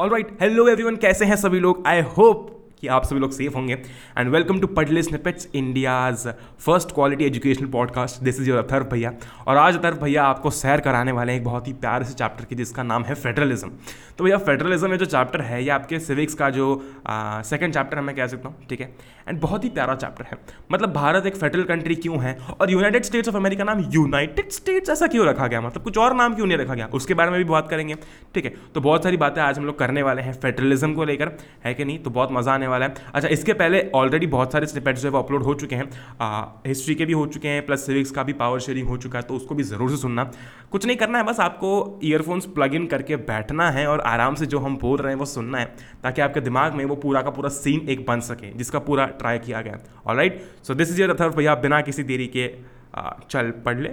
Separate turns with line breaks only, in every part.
All right hello everyone कैसे हैं सभी लोग? आई होप कि आप सभी लोग सेफ़ होंगे। And welcome to Padhle snippets India's first quality educational podcast this is your Atharva भैया और आज अथर्व भैया आपको सैर कराने वाले हैं एक बहुत ही प्यारे से चैप्टर की, जिसका नाम है फेडरलिज्म तो भैया फेडरलिज्म में जो चैप्टर है, ये आपके सिविक्स का जो सेकंड चैप्टर है, मैं कह सकता हूँ, ठीक है? एंड बहुत ही प्यारा चैप्टर है। मतलब भारत एक फेडरल कंट्री क्यों है? और यूनाइटेड स्टेट्स ऑफ़ अमेरिका नाम यूनाइटेड स्टेट्स ऐसा क्यों रखा गया? मतलब कुछ और नाम क्यों नहीं रखा गया? उसके बारे में भी बात करेंगे, ठीक है? तो बहुत सारी बातें आज हम लोग करने वाले हैं फेडरलिज्म को लेकर, है कि नहीं? तो बहुत मज़ा आने वाला है। अच्छा इसके पहले ऑलरेडी बहुत सारे स्निपेट्स जो है वो अपलोड हो चुके हैं। हिस्ट्री के भी हो चुके हैं प्लस सिविक्स का भी पावर शेयरिंग हो चुका है तो उसको भी ज़रूर से सुनना। कुछ नहीं करना है, बस आपको ईयरफोन्स प्लग इन करके बैठना है और आराम से जो हम बोल रहे हैं वो सुनना है, ताकि आपके दिमाग में वो पूरा का पूरा सीन एक बन सके, जिसका पूरा ट्राई किया गया। All right so this is your Atharva भैया, बिना किसी देरी के चल, पढ़ ले।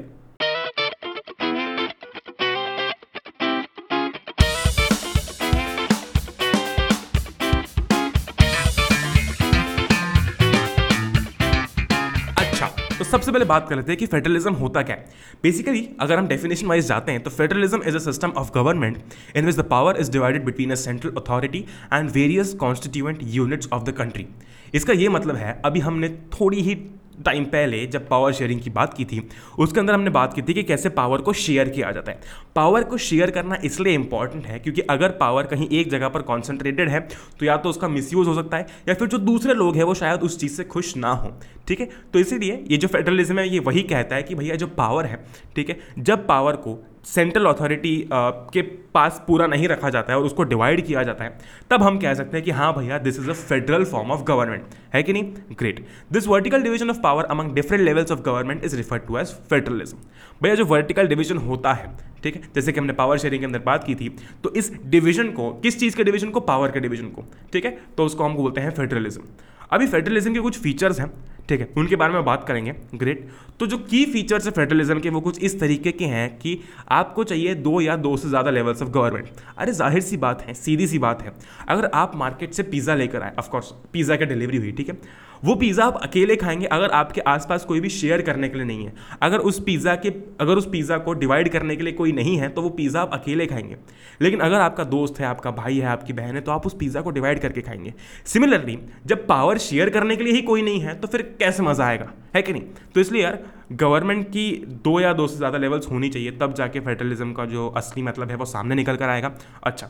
सबसे पहले बात कर लेते हैं कि फेडरलिज्म होता क्या है। बेसिकली अगर हम डेफिनेशन वाइज जाते हैं तो federalism is a system of government in which the power is divided between a central authority and various constituent units of the country इसका ये मतलब है, अभी हमने थोड़ी ही टाइम पहले जब पावर शेयरिंग की बात की थी, उसके अंदर हमने बात की थी कि कैसे पावर को शेयर किया जाता है। पावर को शेयर करना इसलिए इंपॉर्टेंट है क्योंकि अगर पावर कहीं एक जगह पर कॉन्सेंट्रेटेड है तो या तो उसका मिसयूज हो सकता है, या फिर जो दूसरे लोग हैं वो शायद उस चीज़ से खुश ना हो, ठीक है? तो इसीलिए ये जो फेडरलिज्म है, ये वही कहता है कि भैया जो पावर है, ठीक है? जब पावर को सेंट्रल अथॉरिटी के पास पूरा नहीं रखा जाता है और उसको डिवाइड किया जाता है, तब हम कह सकते हैं कि हाँ भैया this is a federal form of government है कि नहीं? Great this vertical division of power among different levels of government is referred to as federalism भैया, जो वर्टिकल डिवीज़न होता है, ठीक है? जैसे कि हमने पावर शेयरिंग के अंदर बात की थी तो इस डिवीज़न को, किस चीज़ के डिवीज़न को? पावर के डिवीज़न को, ठीक है? तो उसको हम बोलते हैं फेडरलिज्म अभी फेडरलिज्म के कुछ फीचर्स हैं ठीक है, उनके बारे में बात करेंगे। ग्रेट तो जो की फीचर्स है फेडरलिज्म के, वो कुछ इस तरीके के हैं कि आपको चाहिए दो या दो से ज़्यादा लेवल्स ऑफ़ गवर्नमेंट अरे, ज़ाहिर सी बात है, सीधी सी बात है, अगर आप मार्केट से पिज़्ज़ा लेकर आए ऑफकोर्स पिज़्ज़ा की डिलीवरी हुई, ठीक है? वो पिज़्ज़ा आप अकेले खाएँगे अगर आपके आसपास कोई भी शेयर करने के लिए नहीं है। अगर उस पिज़्ज़ा के, अगर उस पिज़्ज़ा को डिवाइड करने के लिए कोई नहीं है तो वो पिज़्ज़ा आप अकेले खाएँगे। लेकिन अगर आपका दोस्त है, आपका भाई है, आपकी बहन है तो आप उस पिज़्ज़ा को डिवाइड करके खाएँगे। सिमिलरली जब पावर शेयर करने के लिए ही कोई नहीं है तो फिर कैसे मज़ा आएगा? है कि नहीं? तो इसलिए यार गवर्नमेंट की दो या दो से ज़्यादा लेवल्स होनी चाहिए, तब जाके फेडरलिज्म का जो असली मतलब है, वो सामने निकल कर आएगा। अच्छा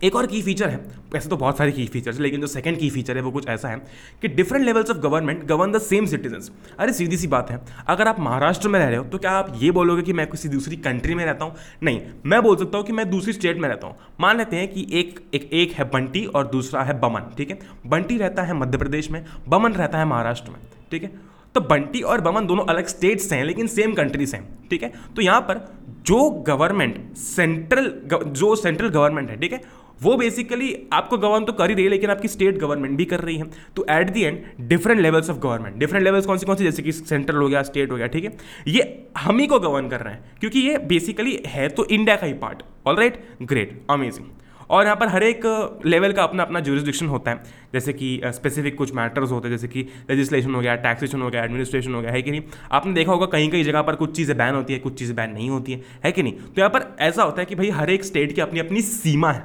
एक और की फीचर है। ऐसे तो बहुत सारे की फीचर्स लेकिन जो सेकंड की फीचर है वो कुछ ऐसा है कि different levels of government govern the same citizen अरे, सीधी सी बात है, अगर आप महाराष्ट्र में रह रहे हो तो क्या आप ये बोलोगे कि मैं किसी दूसरी कंट्री में रहता हूँ? नहीं, मैं बोल सकता हूँ कि मैं दूसरी स्टेट में रहता हूँ। मान लेते हैं कि एक एक एक है बंटी और दूसरा है बमन, ठीक है? बंटी रहता है मध्य प्रदेश में, बमन रहता है महाराष्ट्र में, ठीक है? तो बंटी और बमन दोनों अलग स्टेट्स हैं, लेकिन सेम कंट्रीज़ हैं, ठीक है? तो यहाँ पर जो गवर्नमेंट सेंट्रल जो सेंट्रल गवर्नमेंट है, ठीक है? वो बेसिकली आपको गवर्न तो कर ही रही है लेकिन आपकी स्टेट गवर्नमेंट भी कर रही है। तो at the end different levels of government different levels कौन सी कौन सी जैसे कि सेंट्रल हो गया स्टेट हो गया ठीक है? ये हम ही को गवर्न कर रहे हैं क्योंकि ये बेसिकली है तो इंडिया का ही part all right great amazing और यहाँ पर हर एक लेवल का अपना अपना जुरिस्डिक्शन होता है जैसे कि स्पेसिफिक कुछ मैटर्स होते हैं जैसे कि लेजिस्लेशन हो गया टैक्सेशन हो गया एडमिनिस्ट्रेशन हो गया है कि नहीं? आपने देखा होगा कहीं कहीं जगह पर कुछ चीज़ें बैन होती है कुछ चीज़ें बैन नहीं होती है, है कि नहीं? तो यहाँ पर ऐसा होता है कि भाई हर एक स्टेट की अपनी अपनी सीमा है।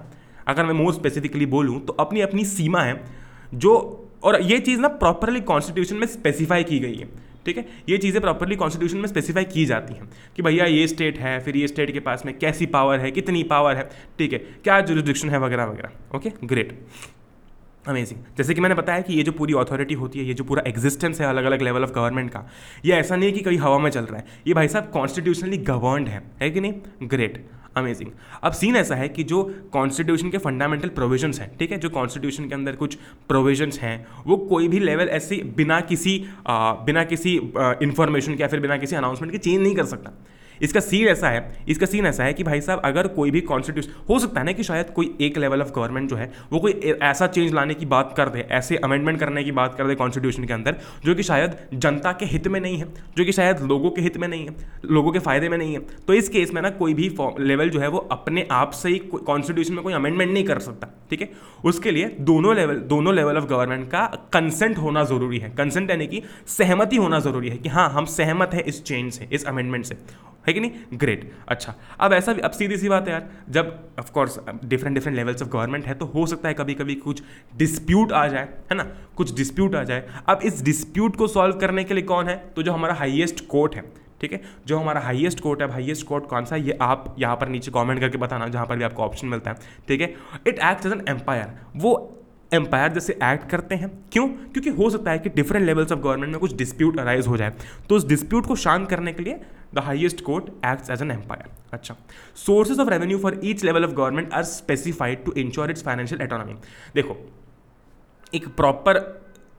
अगर मैं मोर स्पेसिफिकली बोलूँ तो अपनी अपनी सीमा है, जो, और ये चीज़ ना प्रॉपरली कॉन्स्टिट्यूशन में स्पेसिफाई की गई है, ठीक है? ये चीज़ें प्रॉपरली कॉन्स्टिट्यूशन में स्पेसिफाई की जाती हैं, कि भैया ये स्टेट है, फिर ये स्टेट के पास में कैसी पावर है, कितनी पावर है, ठीक है? क्या जुरिस्डिक्शन है, वगैरह वगैरह ओके ग्रेट अमेजिंग जैसे कि मैंने बताया कि ये जो पूरी अथॉरिटी होती है, ये जो पूरा एग्जिस्टेंस है अलग अलग लेवल ऑफ़ गवर्नमेंट का, ये ऐसा नहीं है कि कहीं हवा में चल रहा है। ये भाई साहब कॉन्स्टिट्यूशनली गवर्नड है है कि नहीं? ग्रेट अमेजिंग अब सीन ऐसा है कि जो कॉन्स्टिट्यूशन के फंडामेंटल प्रोविजंस हैं ठीक है? जो कॉन्स्टिट्यूशन के अंदर कुछ प्रोविजंस हैं वो कोई भी लेवल ऐसे बिना किसी आ, बिना किसी इंफॉर्मेशन के या फिर बिना किसी अनाउंसमेंट के चेंज नहीं कर सकता। इसका सीन ऐसा है, इसका सीन ऐसा है कि भाई साहब, अगर कोई भी कॉन्स्टिट्यूशन हो सकता है ना कि शायद कोई एक लेवल ऑफ़ गवर्नमेंट जो है, वो कोई ऐसा चेंज लाने की बात कर दे, ऐसे अमेंडमेंट करने की बात कर दे कॉन्स्टिट्यूशन के अंदर, जो कि शायद जनता के हित में नहीं है, जो कि शायद लोगों के हित में नहीं है, लोगों के फ़ायदे में नहीं है। तो इस केस में ना कोई भी लेवल जो है, वो अपने आप से ही कॉन्स्टिट्यूशन में कोई अमेंडमेंट नहीं कर सकता, ठीक है? उसके लिए दोनों लेवल दोनों लेवल ऑफ़ गवर्नमेंट का कंसेंट होना ज़रूरी है। कंसेंट यानी कि सहमति होना ज़रूरी है कि हाँ हम सहमत हैं इस चेंज से, इस अमेंडमेंट से। है कि नहीं? ग्रेट अच्छा अब ऐसा भी, अब सीधी सी बात है यार, जब of course different different levels of government है तो हो सकता है कभी कभी कुछ डिस्प्यूट आ जाए, है ना? कुछ डिस्प्यूट आ जाए। अब इस डिस्प्यूट को सॉल्व करने के लिए कौन है? तो जो हमारा हाइएस्ट कोर्ट है, ठीक है? जो हमारा हाईएस्ट कोर्ट है हाईएस्ट कोर्ट कौन सा है? ये आप यहाँ पर नीचे कमेंट करके बताना, जहाँ पर भी आपको ऑप्शन मिलता है, ठीक है? It act as an umpire वो एम्पायर जैसे एक्ट करते हैं। क्यों? क्योंकि हो सकता है कि डिफरेंट लेवल्स ऑफ़ गवर्नमेंट में कुछ डिस्प्यूट अराइज हो जाए। तो उस डिस्प्यूट को शांत करने के लिए the highest court act as an umpire अच्छा sources of revenue for each level of government are specified to ensure its financial autonomy देखो एक प्रॉपर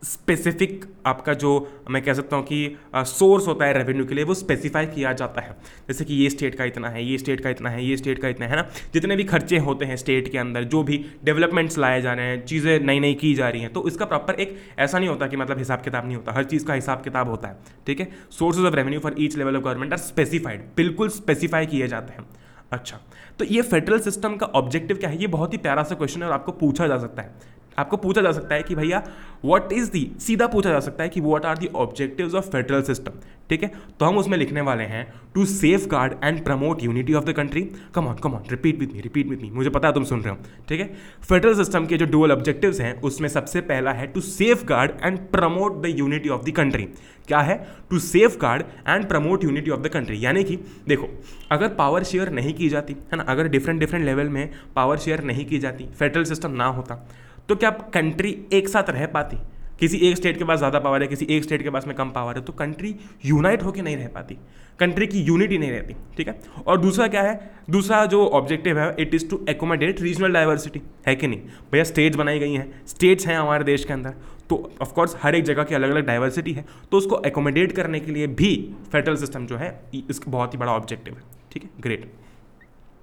स्पेसिफिक आपका जो मैं कह सकता हूँ कि सोर्स होता है रेवेन्यू के लिए, वो स्पेसिफाई किया जाता है। जैसे कि ये स्टेट का इतना है, ये स्टेट का इतना है, ये स्टेट का इतना है ना? जितने भी खर्चे होते हैं स्टेट के अंदर, जो भी डेवलपमेंट्स लाए जा रहे हैं, चीज़ें नई नई की जा रही हैं तो इसका प्रॉपर एक ऐसा नहीं होता कि मतलब हिसाब किताब नहीं होता, हर चीज़ का हिसाब किताब होता है, ठीक है? Sources of revenue for each level of government are specified बिल्कुल स्पेसिफाई किए जाते हैं। अच्छा तो ये फेडरल सिस्टम का ऑब्जेक्टिव क्या है? ये बहुत ही प्यारा सा क्वेश्चन है और आपको पूछा जा सकता है। आपको पूछा जा सकता है कि भैया व्हाट इज़ दी सीधा पूछा जा सकता है कि what are the objectives of federal system ठीक है? तो हम उसमें लिखने वाले हैं to safeguard and promote unity of the country come on come on repeat with me repeat with me मुझे पता है तुम सुन रहे हो, ठीक है? फेडरल सिस्टम के जो डुअल ऑब्जेक्टिव्स हैं, उसमें सबसे पहला है to safeguard and promote the unity of the country क्या है? To safeguard and promote unity of the country यानी कि, देखो, अगर पावर शेयर नहीं की जाती, है ना? अगर डिफरेंट डिफरेंट लेवल में पावर शेयर नहीं की जाती फेडरल सिस्टम ना होता तो क्या कंट्री एक साथ रह पाती? किसी एक स्टेट के पास ज़्यादा पावर है, किसी एक स्टेट के पास में कम पावर है तो कंट्री यूनाइट होकर नहीं रह पाती। कंट्री की यूनिटी नहीं रहती, ठीक है? और दूसरा क्या है? दूसरा जो ऑब्जेक्टिव है it is to accommodate regional diversity है कि नहीं? भैया स्टेट्स बनाई गई हैं स्टेट्स हैं हमारे देश के अंदर तो ऑफकोर्स हर एक जगह की अलग अलग डाइवर्सिटी है तो उसको एकोमोडेट करने के लिए भी फेडरल सिस्टम जो है इसका बहुत ही बड़ा ऑब्जेक्टिव है, ठीक है? ग्रेट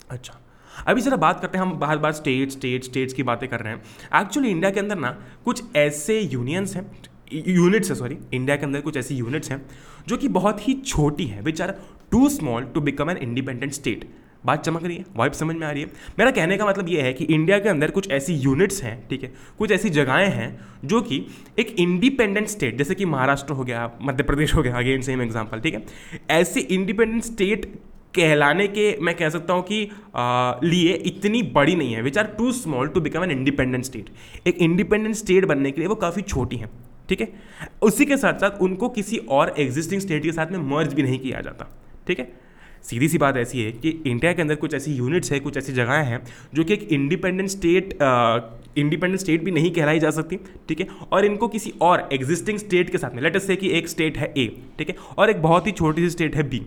अच्छा। अभी जरा बात करते हैं, हम बार बार स्टेट स्टेट स्टेट्स की बातें कर रहे हैं। एक्चुअली इंडिया के अंदर ना कुछ ऐसे यूनियंस हैं यूनिट्स है सॉरी इंडिया के अंदर कुछ ऐसी यूनिट्स हैं, जो कि बहुत ही छोटी हैं which are too small to become an independent state बात चमक रही है वाइब समझ में आ रही है। मेरा कहने का मतलब ये है कि इंडिया के अंदर कुछ ऐसी यूनिट्स हैं, ठीक है, कुछ ऐसी जगहें हैं, जो कि एक इंडिपेंडेंट स्टेट जैसे कि महाराष्ट्र हो गया, मध्य प्रदेश हो गया अगेन सेम एग्जांपल ठीक है, ऐसे इंडिपेंडेंट स्टेट कहलाने के मैं कह सकता हूँ कि आ, लिए इतनी बड़ी नहीं है which are too small to become an independent state एक इंडिपेंडेंट स्टेट बनने के लिए वो काफ़ी छोटी हैं ठीक है? उसी के साथ साथ उनको किसी और एग्जिस्टिंग स्टेट के साथ में मर्ज भी नहीं किया जाता ठीक है? सीधी सी बात ऐसी है कि इंडिया के अंदर कुछ ऐसी यूनिट्स है कुछ ऐसी जगहें हैं जो कि एक इंडिपेंडेंट स्टेट इंडिपेंडेंट स्टेट भी नहीं कहलाई जा सकती ठीक है? और इनको किसी और एग्जिस्टिंग स्टेट के साथ में लेटेस्ट से कि एक स्टेट है ए ठीक है? और एक बहुत ही छोटी सी स्टेट है बी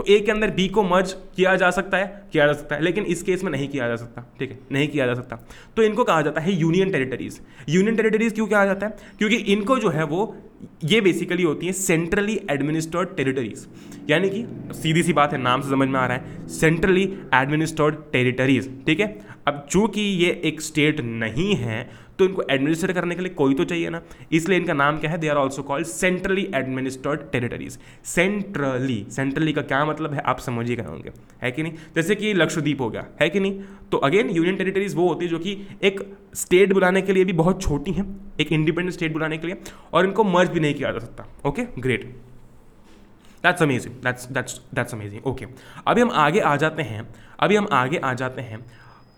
तो ए के अंदर बी को मर्ज किया जा सकता है, किया जा सकता है, लेकिन इस केस में नहीं किया जा सकता, ठीक है? नहीं किया जा सकता। तो इनको कहा जाता है यूनियन टेरिटरीज यूनियन टेरिटरीज क्यों कहा जाता है? क्योंकि इनको जो है वो, ये बेसिकली होती है सेंट्रली एडमिनिस्ट्रेड टेरिटरीज यानी कि, सीधी सी बात है, नाम से समझ में आ रहा है सेंट्रली एडमिनिस्ट्रेड टेरिटरीज ठीक है? अब चूँकि ये एक स्टेट नहीं है तो इनको एडमिनिस्ट्रेट करने के लिए कोई तो चाहिए ना। इसलिए इनका नाम क्या है? They are also called centrally administered territories centrally centrally का क्या मतलब है? आप समझ ही गए होंगे। है कि नहीं? जैसे कि लक्षद्वीप हो गया। है कि नहीं? तो अगेन यूनियन टेरिटरीज वो होती है जो कि एक स्टेट बुलाने के लिए भी बहुत छोटी हैं, एक इंडिपेंडेंट स्टेट बुलाने के लिए, और इनको मर्ज भी नहीं किया जा सकता। Okay great that's amazing that's that's that's amazing okay अभी हम आगे आ जाते हैं। अभी हम आगे आ जाते हैं।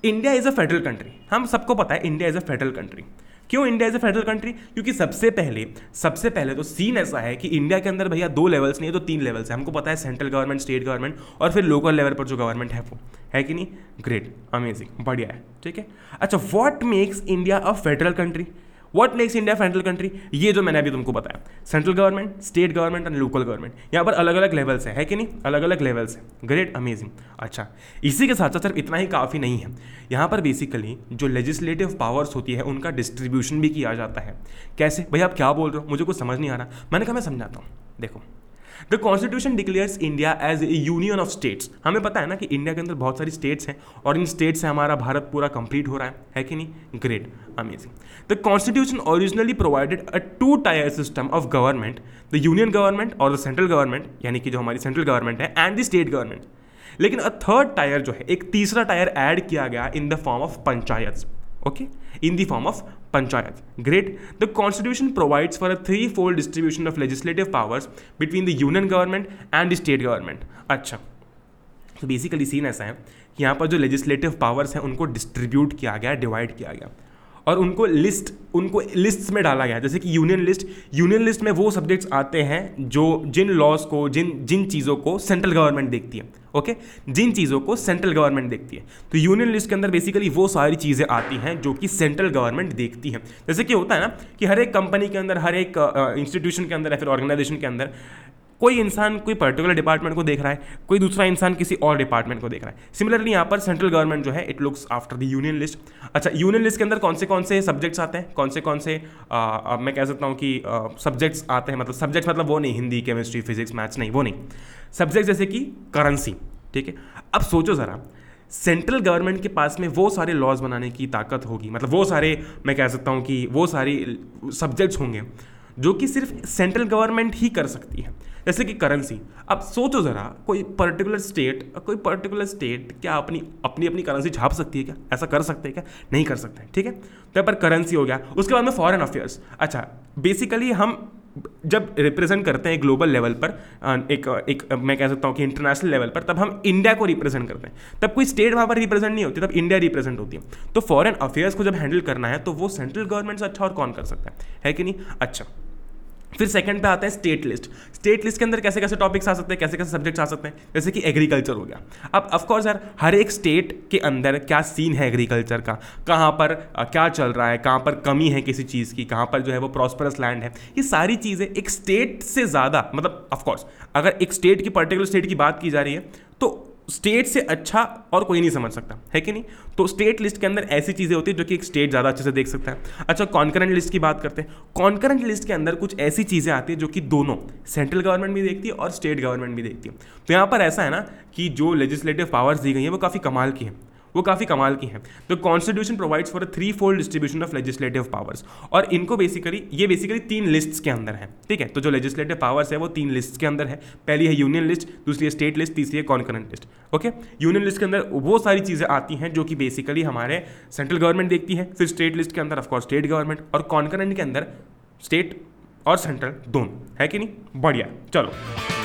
India is a federal country हम सबको पता है India is a federal country क्यों India is a federal country क्योंकि सबसे पहले सबसे पहले तो सीन ऐसा है कि इंडिया के अंदर भैया दो लेवल्स नहीं है तो तीन लेवल्स है। हमको पता है सेंट्रल गवर्नमेंट स्टेट गवर्नमेंट और फिर लोकल लेवल पर जो गवर्नमेंट है वो। है कि नहीं? ग्रेट अमेजिंग बढ़िया है, ठीक है? अच्छा what makes India a federal country what makes India federal country ये जो मैंने अभी तुमको बताया। Central government state government and local government यहाँ पर अलग अलग लेवल्स है, है कि नहीं? अलग अलग लेवल्स है। ग्रेट अमेजिंग अच्छा इसी के साथ साथ सिर्फ़ इतना ही काफ़ी नहीं है। यहाँ पर बेसिकली जो लेजिस्लेटिव पावर्स होती है उनका डिस्ट्रीब्यूशन भी किया जाता है। कैसे? भैया आप क्या बोल रहे हो? मुझे कुछ समझ नहीं आ रहा। मैंने कहा मैं समझाता हूँ। देखो the constitution declares India as a union of states हमें पता है ना कि इंडिया के अंदर बहुत सारी स्टेट्स हैं और इन स्टेट से हमारा भारत पूरा कंप्लीट हो रहा है। है कि नहीं? Great amazing the constitution originally provided a two tier system of government the union government और द सेंट्रल गवर्नमेंट यानी कि जो हमारी सेंट्रल गवर्नमेंट है एंड द स्टेट गवर्नमेंट लेकिन अ थर्ड टायर जो है, एक तीसरा टायर ऐड किया गया in the form of panchayat okay in the form of panchayat great the constitution provides for a three fold distribution of legislative powers between the union government and state government अच्छा तो basically scene ऐसा है. कि यहाँ पर जो legislative powers हैं, उनको डिस्ट्रीब्यूट किया गया डिवाइड किया गया. और उनको लिस्ट उनको लिस्ट में डाला गया. जैसे कि यूनियन लिस्ट यूनियन लिस्ट में वो सब्जेक्ट्स आते हैं जो जिन लॉज को, जिन जिन चीज़ों को सेंट्रल गवर्नमेंट देखती है. ओके जिन चीज़ों को सेंट्रल गवर्नमेंट देखती है। तो यूनियन लिस्ट के अंदर बेसिकली वो सारी चीज़ें आती हैं जो कि सेंट्रल गवर्नमेंट देखती है। जैसे कि होता है ना कि हर एक कंपनी के अंदर, हर एक इंस्टीट्यूशन के अंदर या फिर ऑर्गेनाइजेशन के अंदर कोई इंसान कोई पर्टिकुलर डिपार्टमेंट को देख रहा है कोई दूसरा इंसान किसी और डिपार्टमेंट को देख रहा है। सिमिलरली यहाँ पर सेंट्रल गवर्नमेंट जो है it looks after the union list अच्छा यूनियन लिस्ट के अंदर कौन से कौन से सब्जेक्ट्स आते हैं? कौन से कौन से आ, मैं कह सकता हूँ कि सब्जेक्ट्स आते हैं मतलब सब्जेक्ट्स मतलब वो नहीं हिंदी केमिस्ट्री फिजिक्स मैथ्स नहीं वो नहीं। सब्जेक्ट जैसे कि करेंसी ठीक है? अब सोचो ज़रा सेंट्रल गवर्नमेंट के पास में वो सारे लॉज बनाने की ताकत होगी मतलब वो सारे मैं कह सकता हूँ कि वो सारी सब्जेक्ट्स होंगे जो कि सिर्फ़ सेंट्रल गवर्नमेंट ही कर सकती है। जैसे कि करेंसी अब सोचो ज़रा, कोई पर्टिकुलर स्टेट कोई पर्टिकुलर स्टेट क्या अपनी अपनी अपनी करेंसी छाप सकती है क्या? ऐसा कर सकते हैं क्या? नहीं कर सकते, ठीक है? तो यहाँ पर करेंसी हो गया। उसके बाद में फॉरेन अफेयर्स अच्छा बेसिकली हम जब रिप्रेजेंट करते हैं ग्लोबल लेवल पर एक एक, मैं कह सकता हूँ कि इंटरनेशनल लेवल पर, तब हम इंडिया को रिप्रेजेंट करते हैं। तब कोई स्टेट वहाँ पर रिप्रेजेंट नहीं होती, तब इंडिया रिप्रेजेंट होती है। तो फॉरेन अफेयर्स को जब हैंडल करना है तो वो सेंट्रल गवर्नमेंट से अच्छा और कौन कर सकता है? है कि नहीं? अच्छा फिर सेकंड पे आता है स्टेट लिस्ट स्टेट लिस्ट के अंदर कैसे कैसे टॉपिक्स आ सकते हैं कैसे कैसे सब्जेक्ट्स आ सकते हैं? जैसे कि एग्रीकल्चर हो गया. अब ऑफकोर्स यार हर एक स्टेट के अंदर क्या सीन है एग्रीकल्चर का? कहाँ पर आ, क्या चल रहा है? कहाँ पर कमी है किसी चीज़ की? कहाँ पर जो है वो प्रॉस्परस लैंड है? ये सारी चीज़ें एक स्टेट से ज़्यादा मतलब ऑफकोर्स अगर एक स्टेट की पर्टिकुलर स्टेट की बात की जा रही है तो स्टेट से अच्छा और कोई नहीं समझ सकता, है कि नहीं? तो स्टेट लिस्ट के अंदर ऐसी चीज़ें होती है जो कि एक स्टेट ज़्यादा अच्छे से देख सकता है। अच्छा कॉन्करेंट लिस्ट की बात करते हैं। कॉन्करेंट लिस्ट के अंदर कुछ ऐसी चीज़ें आती है जो कि दोनों सेंट्रल गवर्नमेंट भी देखती है और स्टेट गवर्नमेंट भी देखती है। तो यहाँ पर ऐसा है ना कि जो लेजिस्लेटिव पावर्स दी गई हैं, वो काफ़ी कमाल की है। वो काफ़ी कमाल की है। तो constitution provides for a three fold distribution of legislative powers और इनको बेसिकली ये बेसिकली तीन लिस्ट्स के अंदर है। ठीक है? तो जो लेजिस्लेटिव पावर्स है, वो तीन लिस्ट के अंदर है। पहली है यूनियन लिस्ट दूसरी है स्टेट लिस्ट तीसरी है concurrent list okay union list के अंदर वो सारी चीज़ें आती हैं जो कि बेसिकली हमारे सेंट्रल गवर्नमेंट देखती है। फिर स्टेट लिस्ट के अंदर ऑफकोर्स स्टेट गवर्नमेंट और कॉन्करेंट के अंदर स्टेट और सेंट्रल दोनों। है कि नहीं? बढ़िया। चलो।